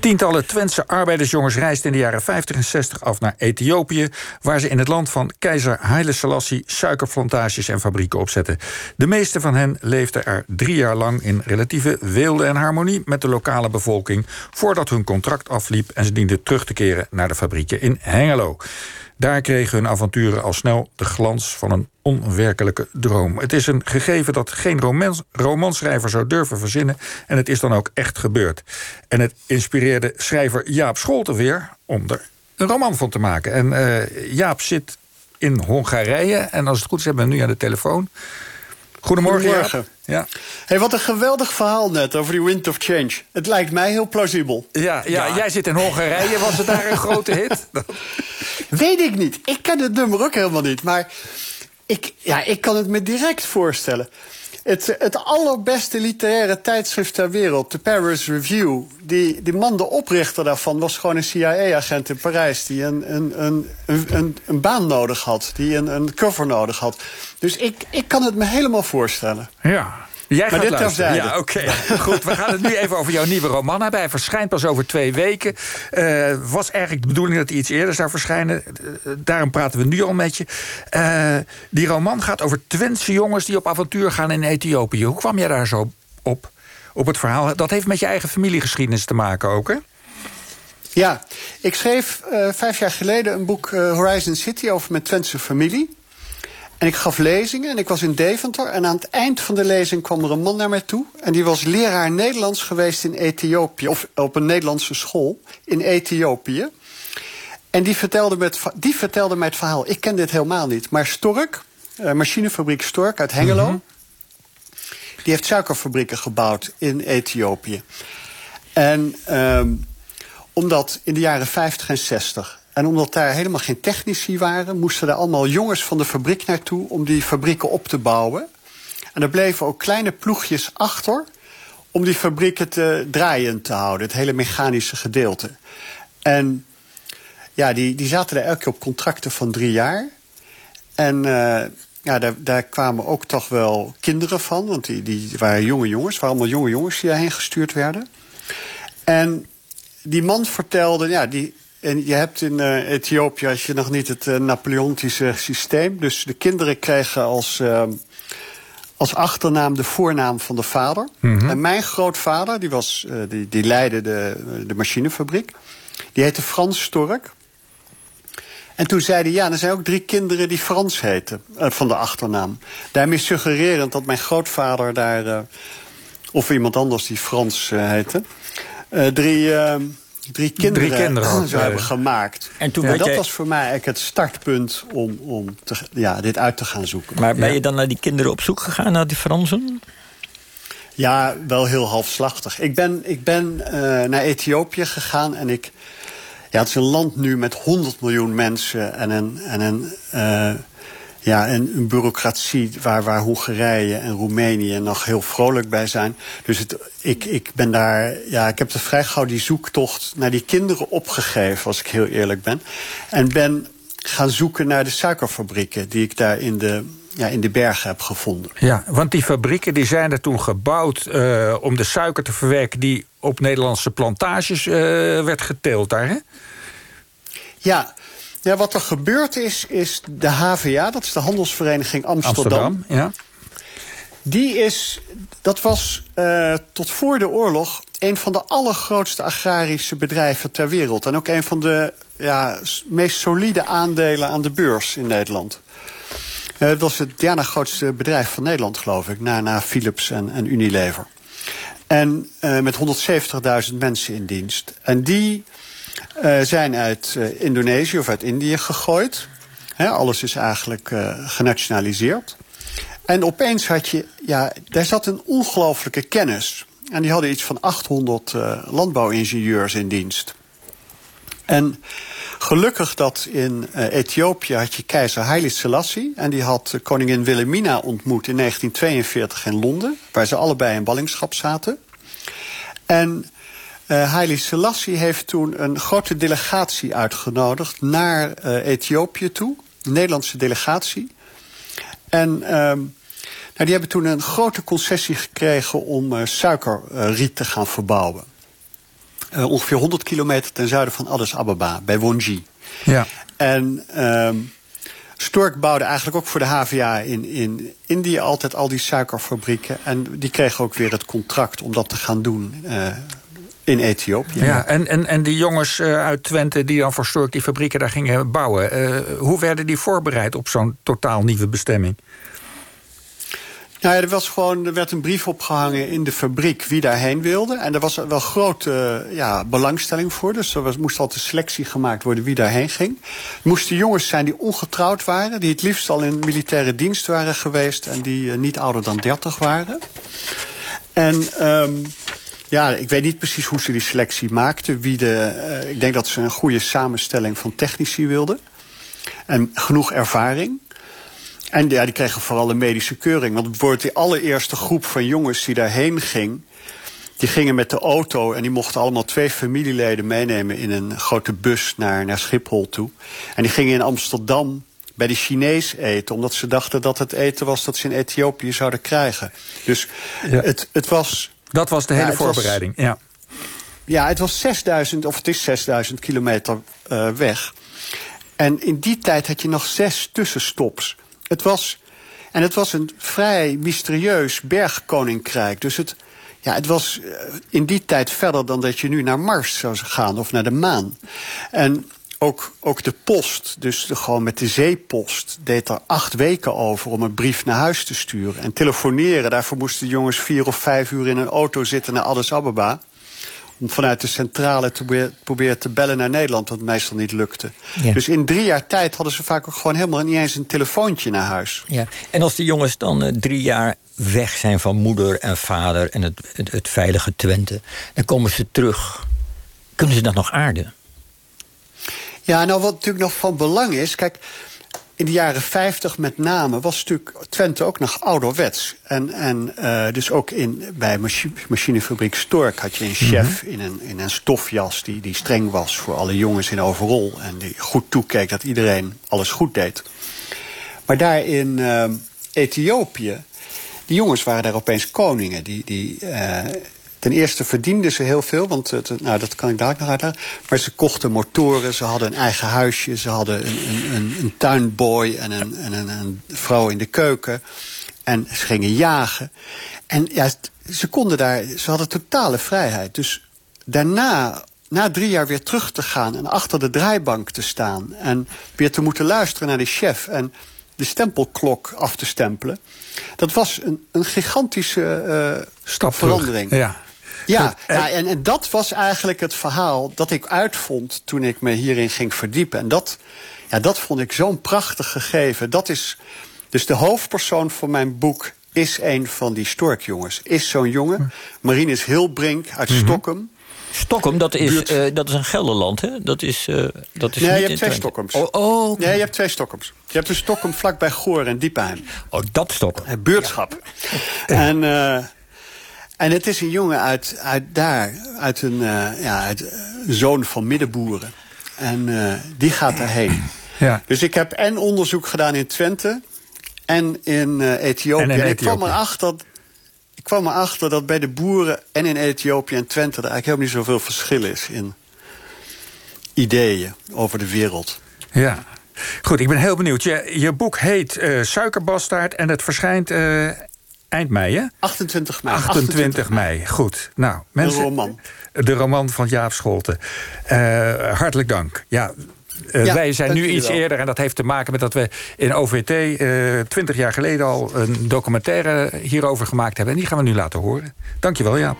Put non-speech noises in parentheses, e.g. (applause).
Tientallen Twentse arbeidersjongens reisden in de jaren 50 en 60 af naar Ethiopië, waar ze in het land van keizer Haile Selassie suikerplantages en fabrieken opzetten. De meeste van hen leefden er drie jaar lang in relatieve weelde en harmonie met de lokale bevolking, voordat hun contract afliep en ze dienden terug te keren naar de fabrieken in Hengelo. Daar kregen hun avonturen al snel de glans van een onwerkelijke droom. Het is een gegeven dat geen romans, romanschrijver zou durven verzinnen... en het is dan ook echt gebeurd. En het inspireerde schrijver Jaap Scholten weer om er een roman van te maken. En uh, Jaap zit in Hongarije en als het goed is hebben we hem nu aan de telefoon... Goedemorgen. Goedemorgen. Ja. Hey, wat een geweldig verhaal net over die Wind of Change. Het lijkt mij heel plausibel. Ja, ja, jij zit in Hongarije. Was het daar een (laughs) grote hit? Weet ik niet. Ik ken het nummer ook helemaal niet. Maar ik, ja, ik kan het me direct voorstellen. Het, het allerbeste literaire tijdschrift ter wereld, de Paris Review... Die, die man, de oprichter daarvan, was gewoon een CIA-agent in Parijs... die een, een, een, een, een baan nodig had, die een, een cover nodig had. Dus ik, ik kan het me helemaal voorstellen. Ja, Jij gaat luisteren. Ja, oké. Goed, we gaan het nu even over jouw nieuwe roman hebben. Hij verschijnt pas over twee weken. Uh, was eigenlijk de bedoeling dat hij iets eerder zou verschijnen. Uh, daarom praten we nu al met je. Uh, die roman gaat over Twentse jongens die op avontuur gaan in Ethiopië. Hoe kwam jij daar zo op, op het verhaal? Dat heeft met je eigen familiegeschiedenis te maken ook, hè? Ja, ik schreef vijf jaar geleden een boek Horizon City over mijn Twentse familie. En ik gaf lezingen en ik was in Deventer. En aan het eind van de lezing kwam er een man naar mij toe. En die was leraar Nederlands geweest in Ethiopië. Of op een Nederlandse school in Ethiopië. En die vertelde, me het, die vertelde mij het verhaal. Ik ken dit helemaal niet. Maar Stork, uh, machinefabriek Stork uit Hengelo... Mhm. die heeft suikerfabrieken gebouwd in Ethiopië. En um, omdat in de jaren 50 en 60 en omdat daar helemaal geen technici waren, moesten er allemaal jongens van de fabriek naartoe om die fabrieken op te bouwen. En er bleven ook kleine ploegjes achter om die fabrieken te draaien te houden, het hele mechanische gedeelte. En ja, die, die zaten er elke keer op contracten van drie jaar. En uh, ja, daar, daar kwamen ook toch wel kinderen van, want die, die waren jonge jongens, waren allemaal jonge jongens die daarheen gestuurd werden. En die man vertelde, ja, die, en je hebt in uh, Ethiopië, als je nog niet het uh, Napoleontische systeem. Dus de kinderen kregen als, uh, als achternaam de voornaam van de vader. Mm -hmm. En mijn grootvader, die, was, die, die leidde de, de machinefabriek. Die heette Frans Stork. En toen zeiden ja, er zijn ook drie kinderen die Frans heten, van de achternaam. Daarmee suggererend dat mijn grootvader daar, of iemand anders die Frans heette, drie drie kinderen, drie kinderen zou hebben gemaakt. En toen ja, dat was voor mij eigenlijk het startpunt om, om te, ja, dit uit te gaan zoeken. Maar ben je dan naar die kinderen op zoek gegaan, naar die Fransen? Ja, wel heel halfslachtig. Ik ben, ik ben uh, naar Ethiopië gegaan en ik... Ja, het is een land nu met 100 miljoen mensen en een, en een uh, ja, een, een bureaucratie waar, waar Hongarije en Roemenië nog heel vrolijk bij zijn. Dus het, ik, ik ben daar, ja, ik heb de vrij gauw die zoektocht naar die kinderen opgegeven, als ik heel eerlijk ben. En ben gaan zoeken naar de suikerfabrieken die ik daar in de, ja, in de bergen heb gevonden. Ja, want die fabrieken die zijn er toen gebouwd uh, om de suiker te verwerken die op Nederlandse plantages uh, werd geteeld daar, hè? Ja, ja, wat er gebeurd is, is de HVA, dat is de Handelsvereniging Amsterdam. Amsterdam ja. Die is, dat was uh, tot voor de oorlog een van de allergrootste agrarische bedrijven ter wereld. En ook een van de ja, meest solide aandelen aan de beurs in Nederland. Uh, dat was het derde grootste bedrijf van Nederland, geloof ik, na, na Philips en, en Unilever. En uh, met 170.000 mensen in dienst. En die zijn uit uh, Indonesië of uit Indië gegooid. Alles is eigenlijk uh, genationaliseerd. En opeens had je, ja, daar zat een ongelooflijke kennis. En die hadden iets van 800 landbouwingenieurs in dienst. En gelukkig dat in Ethiopië had je keizer Haile Selassie... en die had koningin Wilhelmina ontmoet in 1942 in Londen... waar ze allebei in ballingschap zaten. En uh, Haile Selassie heeft toen een grote delegatie uitgenodigd naar uh, Ethiopië toe. Een Nederlandse delegatie. En uh, nou, die hebben toen een grote concessie gekregen om uh, suikerriet te gaan verbouwen. Ongeveer 100 kilometer ten zuiden van Addis Ababa, bij Wonji. Ja. En ehm, Stork bouwde eigenlijk ook voor de HVA in, in Indië altijd al die suikerfabrieken. En die kregen ook weer het contract om dat te gaan doen uh, in Ethiopië. Ja, en, en, en die jongens uh, uit Twente die dan voor Stork die fabrieken daar gingen bouwen... Uh, hoe werden die voorbereid op zo'n totaal nieuwe bestemming? Nou ja, er, was gewoon, er werd een brief opgehangen in de fabriek wie daarheen wilde. En er was wel grote ja, belangstelling voor. Dus er was, moest altijd selectie gemaakt worden wie daarheen ging. Het moesten jongens zijn die ongetrouwd waren. Die het liefst al in militaire dienst waren geweest. En die uh, niet ouder dan 30 waren. En um, ja, ik weet niet precies hoe ze die selectie maakten. Wie de, uh, ik denk dat ze een goede samenstelling van technici wilden. En genoeg ervaring. En ja, die kregen vooral een medische keuring. Want bijvoorbeeld die allereerste groep van jongens die daarheen ging... die gingen met de auto en die mochten allemaal twee familieleden meenemen... in een grote bus naar, naar Schiphol toe. En die gingen in Amsterdam bij de Chinees eten... omdat ze dachten dat het eten was dat ze in Ethiopië zouden krijgen. Dus ja. het, het was... Dat was de hele ja, voorbereiding, was, ja. Ja, het was 6000, of het is 6000 kilometer uh, weg. En in die tijd had je nog zes tussenstops... Het was, en het was een vrij mysterieus bergkoninkrijk. Dus het, ja, het was in die tijd verder dan dat je nu naar Mars zou gaan of naar de maan. En ook, ook de post, dus de, gewoon met de zeepost, deed er acht weken over om een brief naar huis te sturen. En telefoneren, daarvoor moesten de jongens vier of vijf uur in een auto zitten naar Addis Ababa om vanuit de centrale te proberen te bellen naar Nederland, wat meestal niet lukte. Ja. Dus in drie jaar tijd hadden ze vaak ook gewoon helemaal niet eens een telefoontje naar huis. Ja. En als die jongens dan uh, drie jaar weg zijn van moeder en vader en het, het, het veilige Twente, dan komen ze terug. Kunnen ze dat nog aarden? Ja, nou wat natuurlijk nog van belang is, kijk, in de jaren 50 met name was natuurlijk Twente ook nog ouderwets. En, en uh, dus ook in, bij machi machinefabriek Stork had je een chef mm -hmm. in, een, in een stofjas die, die streng was voor alle jongens in overrol. En die goed toekeek dat iedereen alles goed deed. Maar daar in uh, Ethiopië, die jongens waren daar opeens koningen. Die, die, uh, Ten eerste verdienden ze heel veel, want nou, dat kan ik daar nog uitleggen. Maar ze kochten motoren, ze hadden een eigen huisje... ze hadden een, een, een, een tuinboy en, een, en een, een, vrouw in de keuken. En ze gingen jagen. En ja, ze konden daar, ze hadden totale vrijheid. Dus daarna, na drie jaar weer terug te gaan... en achter de draaibank te staan... en weer te moeten luisteren naar de chef... en de stempelklok af te stempelen... dat was een, een gigantische uh, Stap verandering. Ja. Ja, ja en, en dat was eigenlijk het verhaal dat ik uitvond toen ik me hierin ging verdiepen. En dat, ja, dat vond ik zo'n prachtig gegeven. Dat is, dus de hoofdpersoon van mijn boek is een van die storkjongens. Is zo'n jongen. Marinus Hilbrink uit mm -hmm. Stockholm. Stockholm, dat is, uh, dat is een Gelderland, hè? Dat is, uh, dat is nee, niet je hebt twee Stockholms. Oh, oh okay. Nee, je hebt twee Stockholms. Je hebt een Stockholm vlakbij Goor en Diepheim. Oh, dat Stockholm. Buurtschap. Ja. En... Uh, en het is een jongen uit, uit daar, uit een, uh, ja, uit, een zoon van middenboeren. En uh, die gaat daarheen. Ja. Dus ik heb en onderzoek gedaan in Twente en in uh, Ethiopië. En, in Ethiopië. ik kwam erachter ik kwam erachter dat bij de boeren en in Ethiopië en Twente... er eigenlijk helemaal niet zoveel verschil is in ideeën over de wereld. Ja, goed, ik ben heel benieuwd. Je, je boek heet uh, Suikerbastaard en het verschijnt uh, eind mei, hè? 28 mei. 28, 28 mei. goed. Nou, mensen, de roman. De roman van Jaap Scholten. Uh, hartelijk dank. Ja, uh, ja, wij zijn nu iets wel. eerder en dat heeft te maken met dat we in OVT uh, 20 jaar geleden al een documentaire hierover gemaakt hebben. En die gaan we nu laten horen. Dankjewel, Jaap.